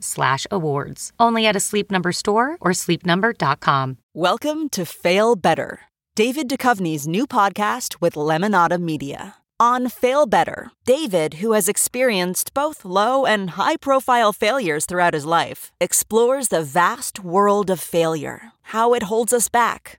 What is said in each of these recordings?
slash awards. Only at a Sleep Number store or sleepnumber.com. Welcome to Fail Better, David Duchovny's new podcast with Lemonada Media. On Fail Better, David, who has experienced both low and high profile failures throughout his life, explores the vast world of failure, how it holds us back,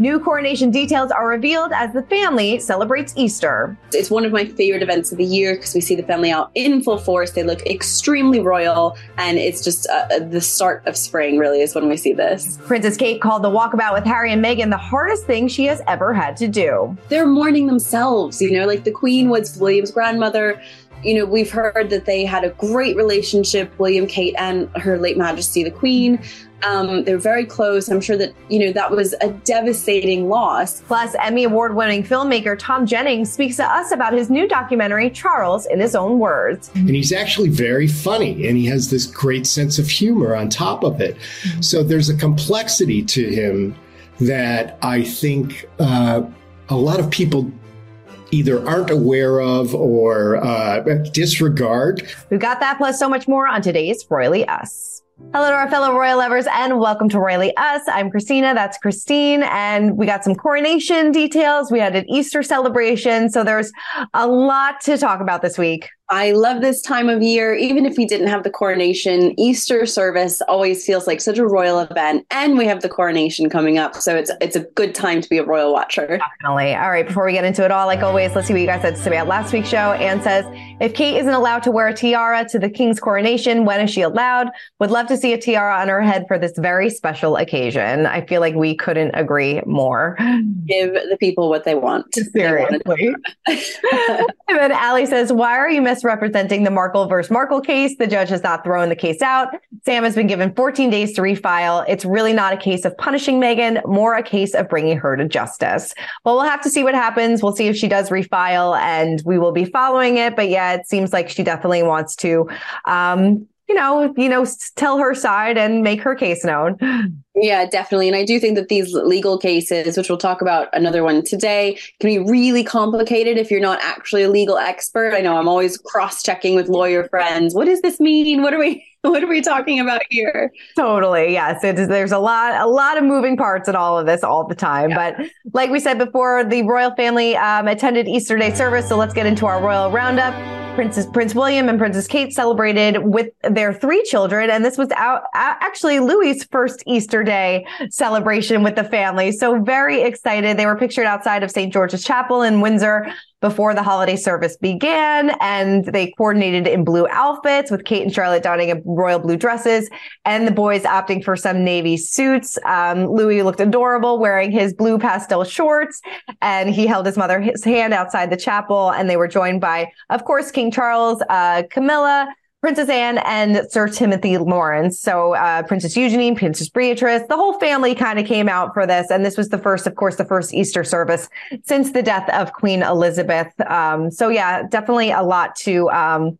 New coronation details are revealed as the family celebrates Easter. It's one of my favorite events of the year because we see the family out in full force. They look extremely royal, and it's just uh, the start of spring, really, is when we see this. Princess Kate called the walkabout with Harry and Meghan the hardest thing she has ever had to do. They're mourning themselves, you know, like the Queen was William's grandmother you know, we've heard that they had a great relationship, William, Kate, and Her Late Majesty the Queen. Um, they're very close. I'm sure that, you know, that was a devastating loss. Plus, Emmy Award winning filmmaker Tom Jennings speaks to us about his new documentary, Charles, in his own words. And he's actually very funny and he has this great sense of humor on top of it. So there's a complexity to him that I think uh, a lot of people either aren't aware of or uh, disregard. We've got that plus so much more on today's Royally Us. Hello to our fellow royal lovers and welcome to Royally Us. I'm Christina. That's Christine. And we got some coronation details. We had an Easter celebration. So there's a lot to talk about this week. I love this time of year. Even if we didn't have the coronation, Easter service always feels like such a royal event. And we have the coronation coming up. So it's it's a good time to be a royal watcher. Definitely. All right, before we get into it all, like always, let's see what you guys had to say about last week's show. Anne says, if Kate isn't allowed to wear a tiara to the king's coronation, when is she allowed? Would love to see a tiara on her head for this very special occasion. I feel like we couldn't agree more. Give the people what they want. Seriously. and then Allie says, why are you missing misrepresenting the Markle versus Markle case. The judge has not thrown the case out. Sam has been given 14 days to refile. It's really not a case of punishing Meghan, more a case of bringing her to justice. Well, we'll have to see what happens. We'll see if she does refile and we will be following it. But yeah, it seems like she definitely wants to, um, you know, you know, tell her side and make her case known. Yeah, definitely. And I do think that these legal cases, which we'll talk about another one today, can be really complicated if you're not actually a legal expert. I know I'm always cross checking with lawyer friends. What does this mean? What are we what are we talking about here? Totally. Yes. It is, there's a lot, a lot of moving parts in all of this all the time. Yeah. But like we said before, the royal family um, attended Easter Day service. So let's get into our royal roundup. Princess Prince William and Princess Kate celebrated with their three children, and this was out, actually Louis's first Easter Day celebration with the family. So very excited. They were pictured outside of St. George's Chapel in Windsor before the holiday service began, and they coordinated in blue outfits with Kate and Charlotte donning royal blue dresses, and the boys opting for some navy suits. Um, Louis looked adorable wearing his blue pastel shorts, and he held his mother's hand outside the chapel, and they were joined by, of course, King Charles, uh, Camilla, Princess Anne and Sir Timothy Laurence. So uh, Princess Eugenie, Princess Beatrice, the whole family kind of came out for this. And this was the first, of course, the first Easter service since the death of Queen Elizabeth. Um, so yeah, definitely a lot to um,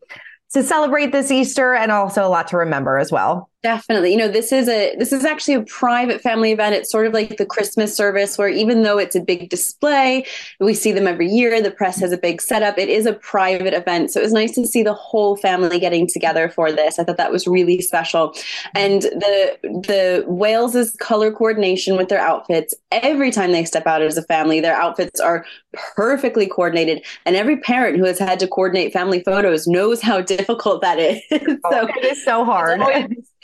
to celebrate this Easter and also a lot to remember as well. Definitely. You know, this is a this is actually a private family event. It's sort of like the Christmas service where even though it's a big display, we see them every year, the press has a big setup. It is a private event. So it was nice to see the whole family getting together for this. I thought that was really special. And the the Wales's color coordination with their outfits, every time they step out as a family, their outfits are perfectly coordinated. And every parent who has had to coordinate family photos knows how difficult that is. Oh, so it is so hard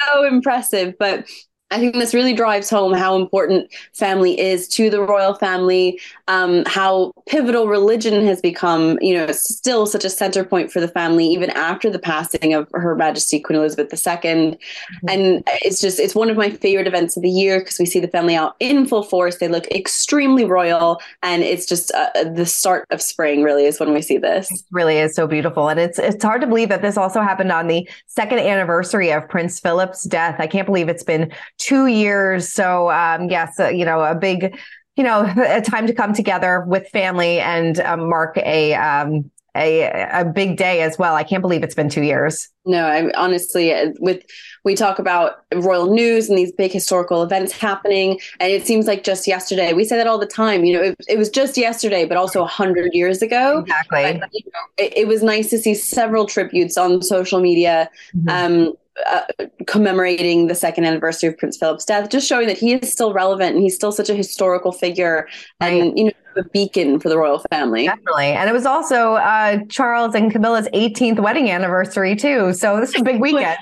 so impressive. But I think this really drives home how important family is to the royal family, um, how pivotal religion has become, you know, it's still such a center point for the family, even after the passing of Her Majesty Queen Elizabeth II. Mm-hmm. And it's just, it's one of my favorite events of the year because we see the family out in full force. They look extremely royal. And it's just uh, the start of spring, really, is when we see this. It really is so beautiful. And it's, it's hard to believe that this also happened on the second anniversary of Prince Philip's death. I can't believe it's been two years. So, um, yes, uh, you know, a big, you know, a time to come together with family and um, mark a, um, a a big day as well. I can't believe it's been two years. No, I honestly uh, with we talk about royal news and these big historical events happening, and it seems like just yesterday. We say that all the time. You know, it, it was just yesterday, but also a hundred years ago. Exactly. But, you know, it, it, was nice to see several tributes on social media. Mm-hmm. Um, uh, commemorating the second anniversary of Prince Philip's death, just showing that he is still relevant and he's still such a historical figure and right. you know a beacon for the royal family. Definitely, and it was also uh, Charles and Camilla's 18th wedding anniversary too. So this is a big weekend.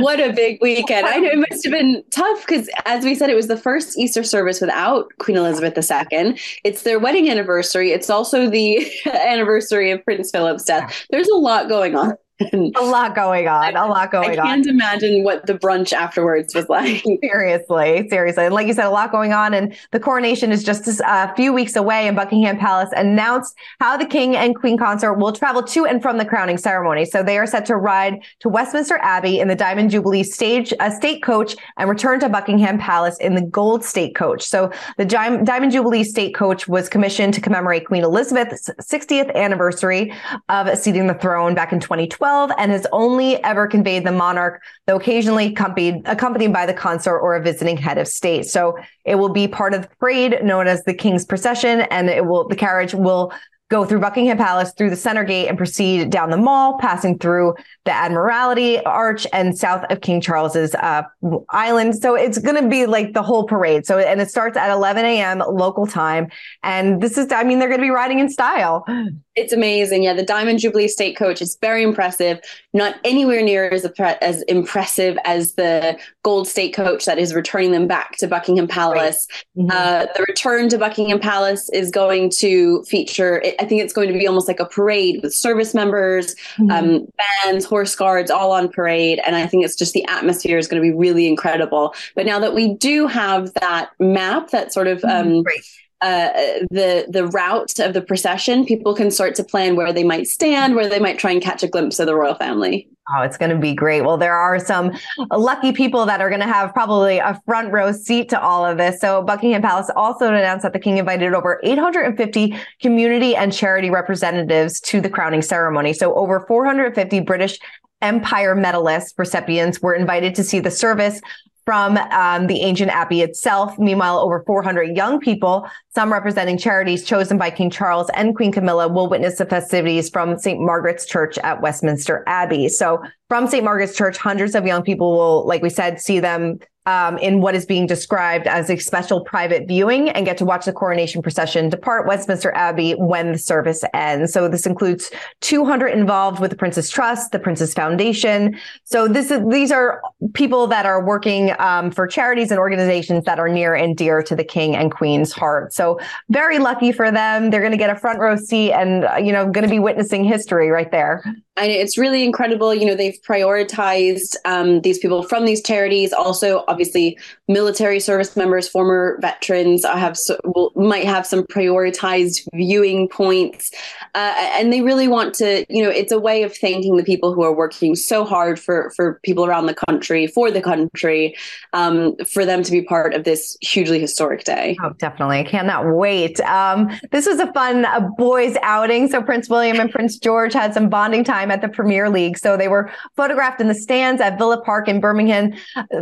what a big weekend! I know it must have been tough because, as we said, it was the first Easter service without Queen Elizabeth II. It's their wedding anniversary. It's also the anniversary of Prince Philip's death. There's a lot going on a lot going on. A lot going on. I can't on. imagine what the brunch afterwards was like. seriously, seriously. And like you said, a lot going on. And the coronation is just a few weeks away, and Buckingham Palace announced how the King and Queen consort will travel to and from the crowning ceremony. So they are set to ride to Westminster Abbey in the Diamond Jubilee stage, a state coach, and return to Buckingham Palace in the Gold State Coach. So the Diamond Jubilee state coach was commissioned to commemorate Queen Elizabeth's 60th anniversary of seating the throne back in 2012 and has only ever conveyed the monarch, though occasionally accompanied, accompanied by the consort or a visiting head of state. So it will be part of the parade known as the King's Procession, and it will the carriage will go through Buckingham Palace through the center gate and proceed down the mall, passing through the Admiralty Arch and south of King Charles's uh, Island. So it's going to be like the whole parade. So, and it starts at 11 a.m. local time. And this is, I mean, they're going to be riding in style. It's amazing. Yeah, the Diamond Jubilee State Coach is very impressive. Not anywhere near as as impressive as the Gold State Coach that is returning them back to Buckingham Palace. Right. Mm-hmm. Uh, the return to Buckingham Palace is going to feature. I think it's going to be almost like a parade with service members, mm-hmm. um, bands, horse guards, all on parade. And I think it's just the atmosphere is going to be really incredible. But now that we do have that map, that sort of um, right uh, the the route of the procession, people can start to plan where they might stand, where they might try and catch a glimpse of the royal family. Oh, it's going to be great. Well, there are some lucky people that are going to have probably a front row seat to all of this. So, Buckingham Palace also announced that the king invited over 850 community and charity representatives to the crowning ceremony. So, over 450 British Empire medalist recipients were invited to see the service from um, the ancient abbey itself. Meanwhile, over 400 young people, some representing charities chosen by King Charles and Queen Camilla, will witness the festivities from St. Margaret's Church at Westminster Abbey. So, from St. Margaret's Church, hundreds of young people will, like we said, see them um, in what is being described as a special private viewing and get to watch the coronation procession depart Westminster Abbey when the service ends. So this includes 200 involved with the Prince's Trust, the Prince's Foundation. So this is these are people that are working um, for charities and organizations that are near and dear to the King and Queen's heart. So very lucky for them. They're going to get a front row seat and you know going to be witnessing history right there. And it's really incredible. You know, they've prioritized um, these people from these charities. Also, obviously, military service members, former veterans, have will, might have some prioritized viewing points, uh, and they really want to. You know, it's a way of thanking the people who are working so hard for for people around the country, for the country, um, for them to be part of this hugely historic day. Oh, definitely! I cannot wait. Um, this was a fun uh, boys outing. So Prince William and Prince George had some bonding time time at the Premier League. So they were photographed in the stands at Villa Park in Birmingham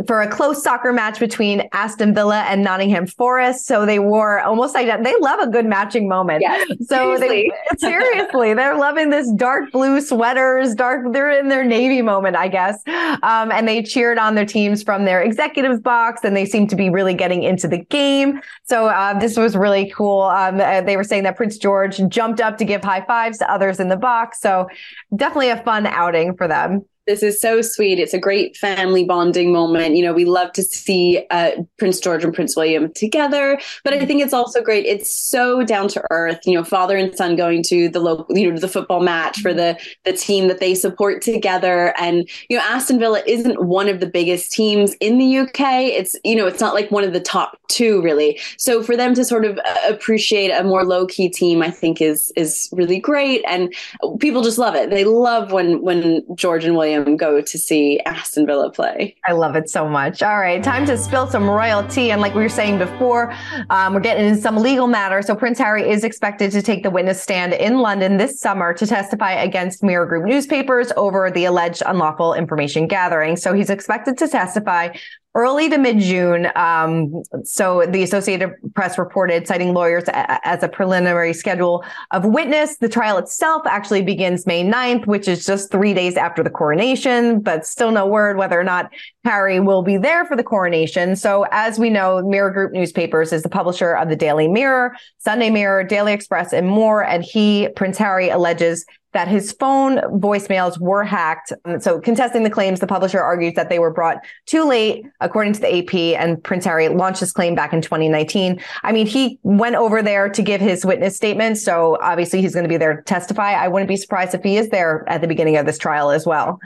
for a close soccer match between Aston Villa and Nottingham Forest. So they wore almost like they love a good matching moment. Yes, so seriously. they seriously they're loving this dark blue sweaters, dark. They're in their navy moment, I guess. Um, and they cheered on their teams from their executives box, and they seem to be really getting into the game. So uh, this was really cool. Um, uh, they were saying that Prince George jumped up to give high fives to others in the box. So definitely a fun outing for them. This is so sweet. It's a great family bonding moment. You know, we love to see uh, Prince George and Prince William together, but I think it's also great. It's so down to earth. You know, father and son going to the local, you know, the football match for the the team that they support together. And you know, Aston Villa isn't one of the biggest teams in the UK. It's you know, it's not like one of the top two really. So for them to sort of uh, appreciate a more low key team, I think is is really great, and people just love it. They love when when George and William go to see Aston Villa play. I love it so much. All right, time to spill some royalty. And like we were saying before, um, we're getting into some legal matter. So Prince Harry is expected to take the witness stand in London this summer to testify against Mirror Group newspapers over the alleged unlawful information gathering. So he's expected to testify early to mid June. Um, so the Associated Press reported, citing lawyers a- as a preliminary schedule of witness. The trial itself actually begins May 9th, which is just three days after the coronation, but still no word whether or not Harry will be there for the coronation. So as we know, Mirror Group Newspapers is the publisher of the Daily Mirror, Sunday Mirror, Daily Express, and more. And he, Prince Harry, alleges that his phone voicemails were hacked. Um, so, contesting the claims, the publisher argues that they were brought too late, according to the AP. And Prince Harry launched his claim back in 2019. I mean, he went over there to give his witness statement. So, obviously, he's going to be there to testify. I wouldn't be surprised if he is there at the beginning of this trial as well.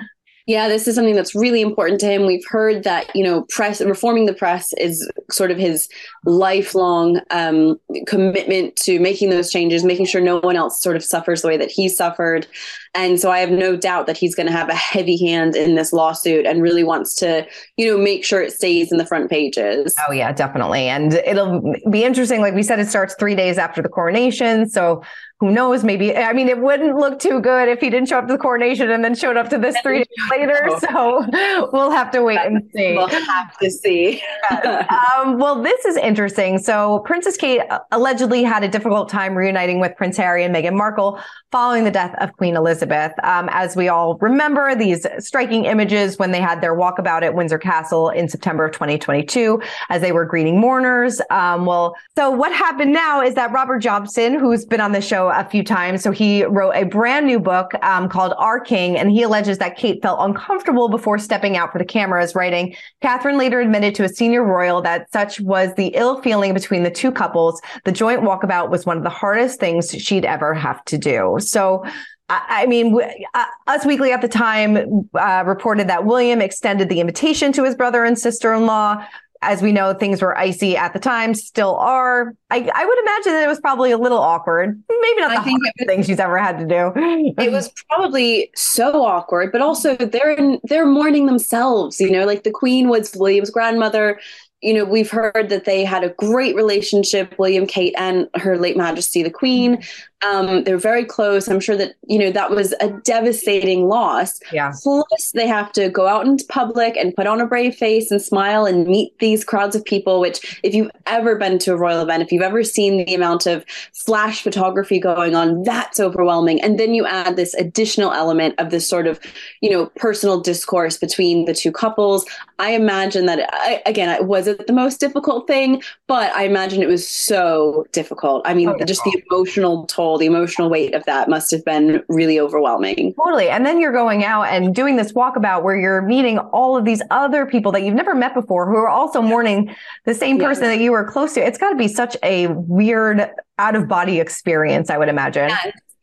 Yeah, this is something that's really important to him. We've heard that, you know, press reforming the press is sort of his lifelong um, commitment to making those changes, making sure no one else sort of suffers the way that he suffered. And so I have no doubt that he's going to have a heavy hand in this lawsuit and really wants to, you know, make sure it stays in the front pages. Oh, yeah, definitely. And it'll be interesting. Like we said, it starts three days after the coronation. So who knows? Maybe I mean it wouldn't look too good if he didn't show up to the coronation and then showed up to this three days later. So we'll have to wait and see. We'll have to see. um, well, this is interesting. So Princess Kate allegedly had a difficult time reuniting with Prince Harry and Meghan Markle following the death of Queen Elizabeth. Um, as we all remember, these striking images when they had their walkabout at Windsor Castle in September of 2022 as they were greeting mourners. Um, well, so what happened now is that Robert Jobson, who's been on the show a few times. So he wrote a brand new book um, called Our King, and he alleges that Kate felt uncomfortable before stepping out for the cameras, writing, Catherine later admitted to a senior royal that such was the ill feeling between the two couples. The joint walkabout was one of the hardest things she'd ever have to do. So I mean, uh, Us Weekly at the time uh, reported that William extended the invitation to his brother and sister in law as we know, things were icy at the time, still are. I, I would imagine that it was probably a little awkward. Maybe not the I think was, thing she's ever had to do. it was probably so awkward, but also they're in, they're mourning themselves. You know, like the Queen was William's grandmother you know, we've heard that they had a great relationship, William, Kate, and Her Late Majesty the Queen. Um, they're very close. I'm sure that, you know, that was a devastating loss. Yeah. Plus, they have to go out into public and put on a brave face and smile and meet these crowds of people, which, if you've ever been to a royal event, if you've ever seen the amount of flash photography going on, that's overwhelming. And then you add this additional element of this sort of, you know, personal discourse between the two couples. I imagine that, I, again, it was it the most difficult thing, but I imagine it was so difficult. I mean, oh, just the emotional toll the emotional weight of that must have been really overwhelming. Totally. And then you're going out and doing this walkabout where you're meeting all of these other people that you've never met before who are also mourning the same person that you were close to. It's got to be such a weird out of body experience, I would imagine.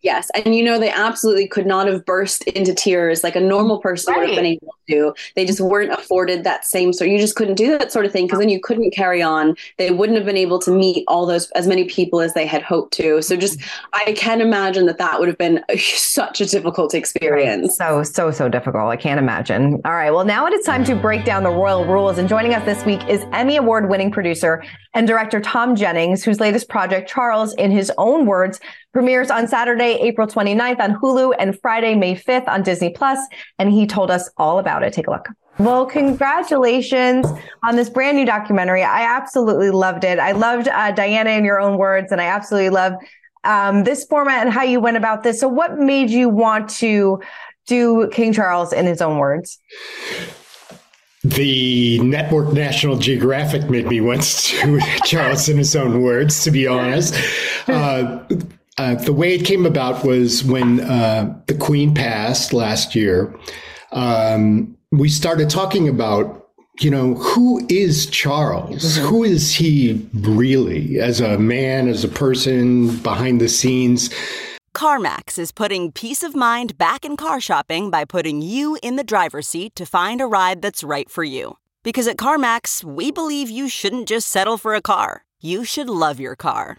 Yes. And you know, they absolutely could not have burst into tears like a normal person right. would have been able to. They just weren't afforded that same sort. You just couldn't do that sort of thing because then you couldn't carry on. They wouldn't have been able to meet all those as many people as they had hoped to. So mm-hmm. just I can imagine that that would have been a, such a difficult experience. So so so difficult. I can't imagine. All right. Well, now it is time to break down the royal rules and joining us this week is Emmy award winning producer and director Tom Jennings, whose latest project Charles in his own words Premieres on Saturday, April 29th on Hulu and Friday, May 5th on Disney Plus. And he told us all about it. Take a look. Well, congratulations on this brand new documentary. I absolutely loved it. I loved uh, Diana in your own words, and I absolutely love um, this format and how you went about this. So, what made you want to do King Charles in his own words? The network National Geographic made me want to do Charles in his own words, to be honest. Uh, uh, the way it came about was when uh, the Queen passed last year. Um, we started talking about, you know, who is Charles? Mm-hmm. Who is he really as a man, as a person behind the scenes? CarMax is putting peace of mind back in car shopping by putting you in the driver's seat to find a ride that's right for you. Because at CarMax, we believe you shouldn't just settle for a car, you should love your car.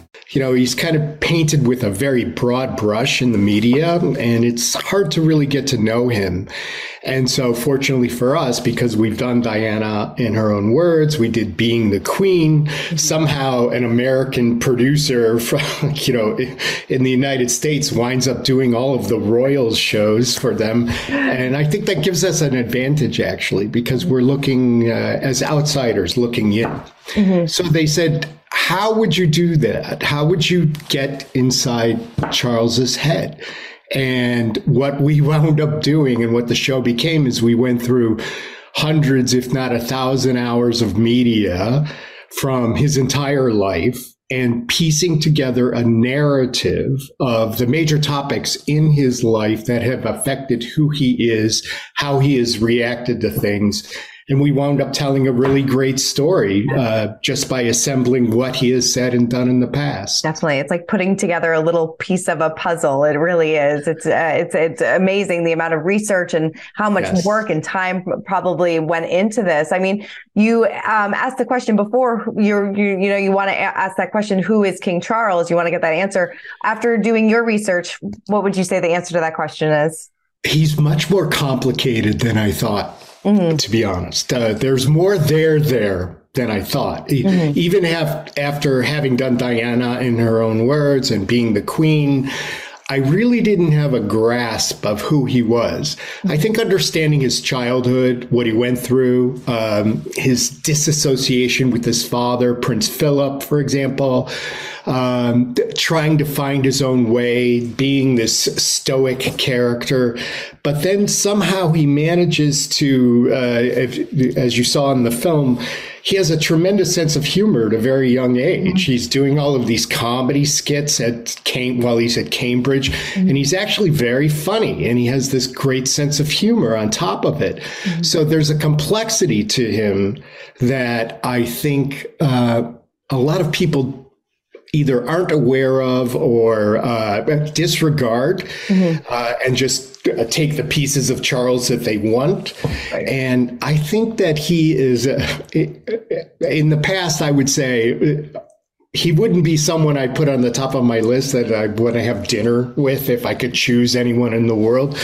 You know, he's kind of painted with a very broad brush in the media, and it's hard to really get to know him. And so, fortunately for us, because we've done Diana in her own words, we did Being the Queen. Somehow, an American producer from, you know, in the United States winds up doing all of the Royals shows for them. And I think that gives us an advantage, actually, because we're looking uh, as outsiders looking in. Mm-hmm. So they said, how would you do that? How would you get inside Charles's head? And what we wound up doing and what the show became is we went through hundreds, if not a thousand hours of media from his entire life and piecing together a narrative of the major topics in his life that have affected who he is, how he has reacted to things, and we wound up telling a really great story uh, just by assembling what he has said and done in the past. Definitely, it's like putting together a little piece of a puzzle. It really is. It's uh, it's it's amazing the amount of research and how much yes. work and time probably went into this. I mean, you um, asked the question before. You're you you know you want to ask that question. Who is King Charles? You want to get that answer after doing your research. What would you say the answer to that question is? He's much more complicated than I thought mm-hmm. to be honest. Uh, there's more there there than I thought. Mm-hmm. Even have, after having done Diana in her own words and being the queen, I really didn't have a grasp of who he was. I think understanding his childhood, what he went through, um, his disassociation with his father, Prince Philip, for example, um, trying to find his own way, being this stoic character. But then somehow he manages to, uh, as you saw in the film, he has a tremendous sense of humor at a very young age. Mm-hmm. He's doing all of these comedy skits at Cam- while he's at Cambridge, mm-hmm. and he's actually very funny, and he has this great sense of humor on top of it. Mm-hmm. So there's a complexity to him that I think uh, a lot of people either aren't aware of or uh, disregard mm-hmm. uh, and just uh, take the pieces of Charles that they want. Right. And I think that he is, uh, in the past, I would say, he wouldn't be someone I'd put on the top of my list that I want to have dinner with if I could choose anyone in the world.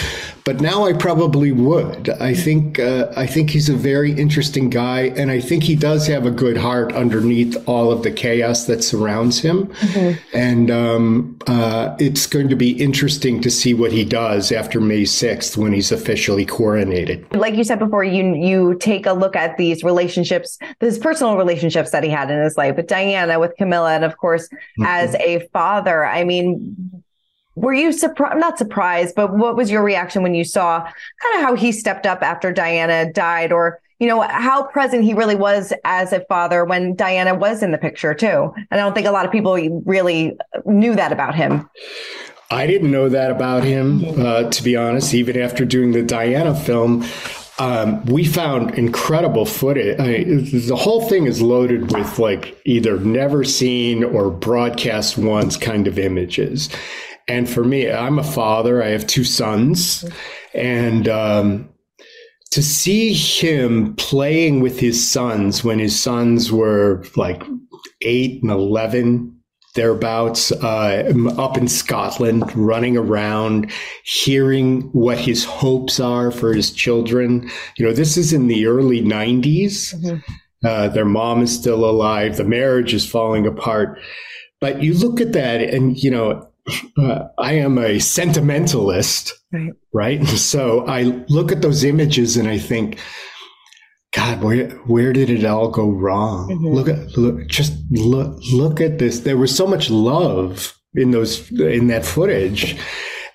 But now I probably would. I think uh, I think he's a very interesting guy, and I think he does have a good heart underneath all of the chaos that surrounds him. Mm-hmm. And um, uh, it's going to be interesting to see what he does after May sixth when he's officially coronated. Like you said before, you you take a look at these relationships, these personal relationships that he had in his life with Diana, with Camilla, and of course, mm-hmm. as a father. I mean, were you surprised not surprised but what was your reaction when you saw kind of how he stepped up after diana died or you know, how present he really was as a father when Diana was in the picture too. And I don't think a lot of people really knew that about him. I didn't know that about him, uh, to be honest. Even after doing the Diana film, um, we found incredible footage. I the whole thing is loaded with like either never seen or broadcast once kind of images. And for me, I'm a father. I have two sons, and um, to see him playing with his sons when his sons were like eight and eleven thereabouts uh, up in Scotland, running around, hearing what his hopes are for his children. You know, this is in the early 90s. Mm-hmm. Uh, their mom is still alive. The marriage is falling apart. But you look at that and, you know, uh, I am a sentimentalist, right. right? So I look at those images and I think, God, where where did it all go wrong? Mm-hmm. Look at look, just look look at this. There was so much love in those in that footage,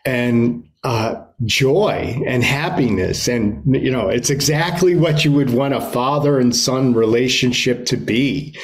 and uh, joy and happiness, and you know, it's exactly what you would want a father and son relationship to be.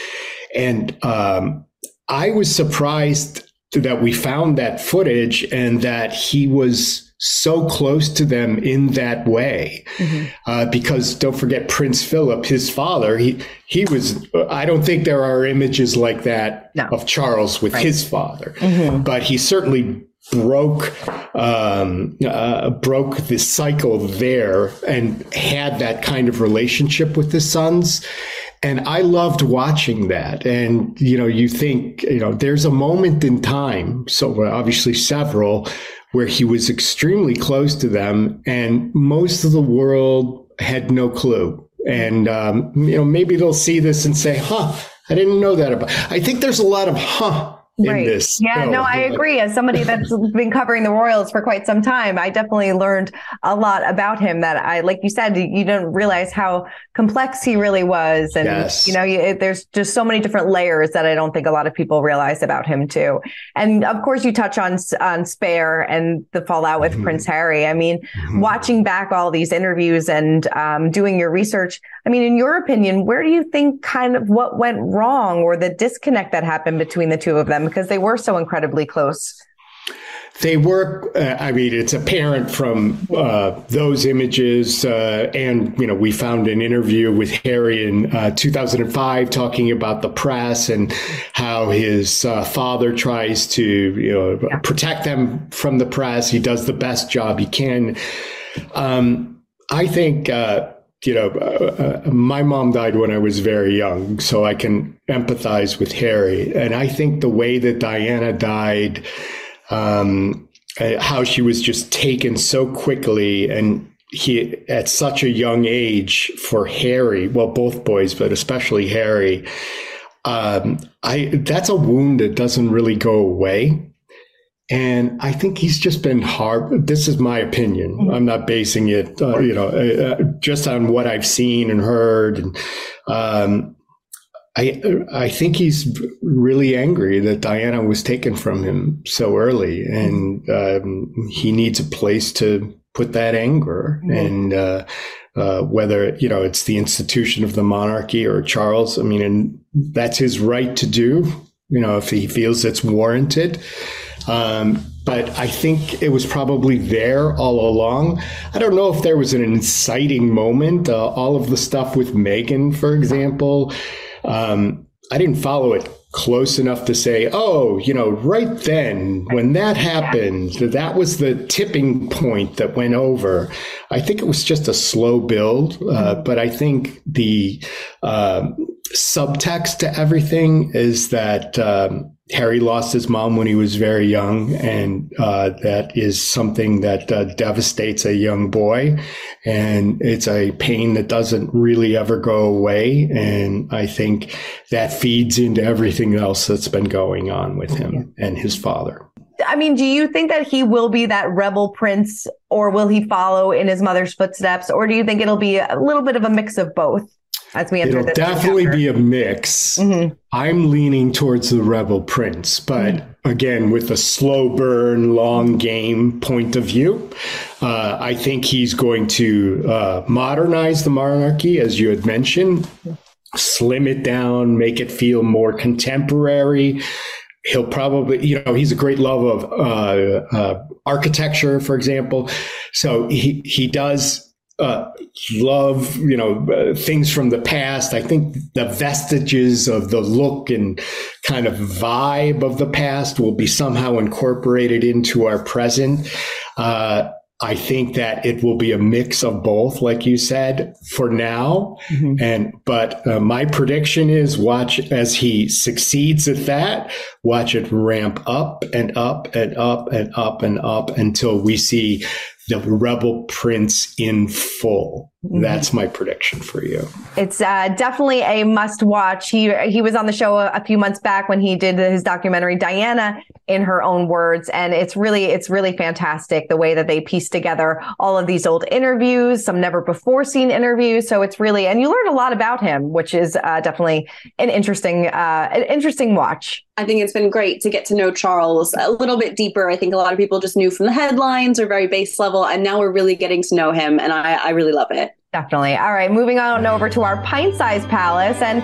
And um, I was surprised that we found that footage and that he was so close to them in that way. Mm-hmm. Uh, because don't forget Prince Philip, his father, he, he was, I don't think there are images like that no. of Charles with right. his father, mm-hmm. but he certainly broke um, uh, broke the cycle there and had that kind of relationship with his sons and i loved watching that and you know you think you know there's a moment in time so obviously several where he was extremely close to them, and most of the world had no clue. And um, you know, maybe they'll see this and say, "Huh, I didn't know that about." I think there's a lot of "huh" right. this. Yeah, no, I agree. As somebody that's been covering the Royals for quite some time, I definitely learned a lot about him that I, like you said, you don't realize how complex he really was. And, yes. you know, you, there's just so many different layers that I don't think a lot of people realize about him too. And of course, you touch on, on Spare and the fallout with mm-hmm. Prince Harry. I mean, mm-hmm. watching back all these interviews and um, doing your research, I mean, in your opinion, where do you think kind of what went wrong or the disconnect that happened between the two of them? Because they were so incredibly close. They were, uh, I mean, it's apparent from uh, those images. Uh, and, you know, we found an interview with Harry in uh, 2005 talking about the press and how his uh, father tries to, you know, yeah. protect them from the press. He does the best job he can. Um, I think uh, you know, uh, uh, my mom died when I was very young, so I can empathize with Harry. And I think the way that Diana died, um, uh, how she was just taken so quickly and he at such a young age for Harry, well, both boys, but especially Harry, um, I that's a wound that doesn't really go away. And I think he's just been hard. This is my opinion. Mm-hmm. I'm not basing it, uh, you know, uh, uh, just on what I've seen and heard. And um, I, I think he's really angry that Diana was taken from him so early, and um, he needs a place to put that anger. Mm-hmm. And uh, uh, whether you know it's the institution of the monarchy or Charles, I mean, and that's his right to do. You know, if he feels it's warranted. Um, but I think it was probably there all along. I don't know if there was an inciting moment. Uh, all of the stuff with Meghan, for example, um, I didn't follow it close enough to say, oh, you know, right then when that happened, that was the tipping point that went over. I think it was just a slow build, uh, but I think the uh, subtext to everything is that. Um, Harry lost his mom when he was very young, and uh, that is something that uh, devastates a young boy. And it's a pain that doesn't really ever go away. And I think that feeds into everything else that's been going on with him and his father. I mean, do you think that he will be that rebel prince, or will he follow in his mother's footsteps, or do you think it'll be a little bit of a mix of both? As we enter It'll definitely be a mix. Mm-hmm. I'm leaning towards the Rebel Prince, but mm-hmm. again with a slow burn, long game point of view. Uh, I think he's going to uh, modernize the monarchy, as you had mentioned, slim it down, make it feel more contemporary. He'll probably, you know, he's a great love of uh, uh architecture, for example. So he he does uh, love, you know, uh, things from the past. I think the vestiges of the look and kind of vibe of the past will be somehow incorporated into our present. Uh, I think that it will be a mix of both, like you said, for now. Mm-hmm. And but uh, my prediction is watch as he succeeds at that. Watch it ramp up and up and up and up and up until we see the Rebel Prince in full. Mm-hmm. That's my prediction for you. It's uh, definitely a must watch. He he was on the show a, a, few months back when he did his documentary Diana in her own words, and it's really it's really fantastic the way that they piece together all of these old interviews, some never before seen interviews. So it's really and you learn a lot about him, which is uh, definitely an interesting uh, an interesting watch. I think it's been great to get to know Charles a little bit deeper. I think a lot of people just knew from the headlines or very base level, and now we're really getting to know him, and I, I really love it. Definitely. All right, moving on over to our pint-sized palace, and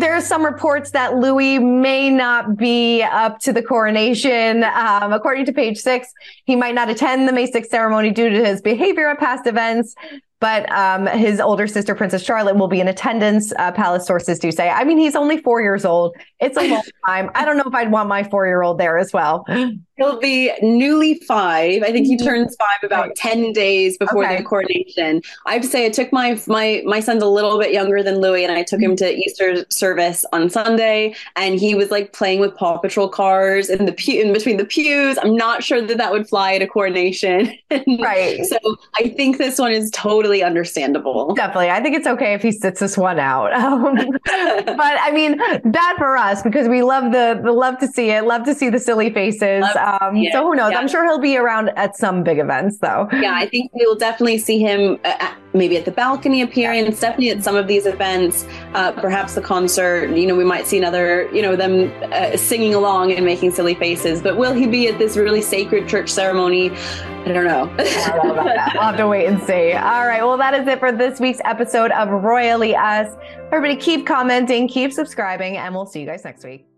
there's some reports that Louis may not be up to the coronation. Um, according to page six, he might not attend the May 6th ceremony due to his behavior at past events but um, his older sister, Princess Charlotte, will be in attendance. Uh, palace sources do say. I mean, he's only four years old. It's a long time. I don't know if I'd want my four year old there as well. He'll be newly five. I think he mm-hmm. turns five about right. ten days before okay. the coronation. I have to say, it took my my my son's a little bit younger than Louis, and I took him to Easter service on Sunday, and he was like playing with Paw Patrol cars in the pew in between the pews. I'm not sure that that would fly at a coronation. right. So I think this one is totally understandable. Definitely, I think it's okay if he sits this one out. Um, but I mean, bad for us because we love the, the love to see it, love to see the silly faces. Love- um, yeah, so who knows? Yeah. I'm sure he'll be around at some big events, though. Yeah, I think we will definitely see him uh, at, maybe at the balcony appearance, definitely at some of these events, uh, perhaps the concert. You know, we might see another, you know, them uh, singing along and making silly faces. But will he be at this really sacred church ceremony? I don't know. we'll have to wait and see. All right. Well, that is it for this week's episode of Royally Us. Everybody keep commenting, keep subscribing, and we'll see you guys next week.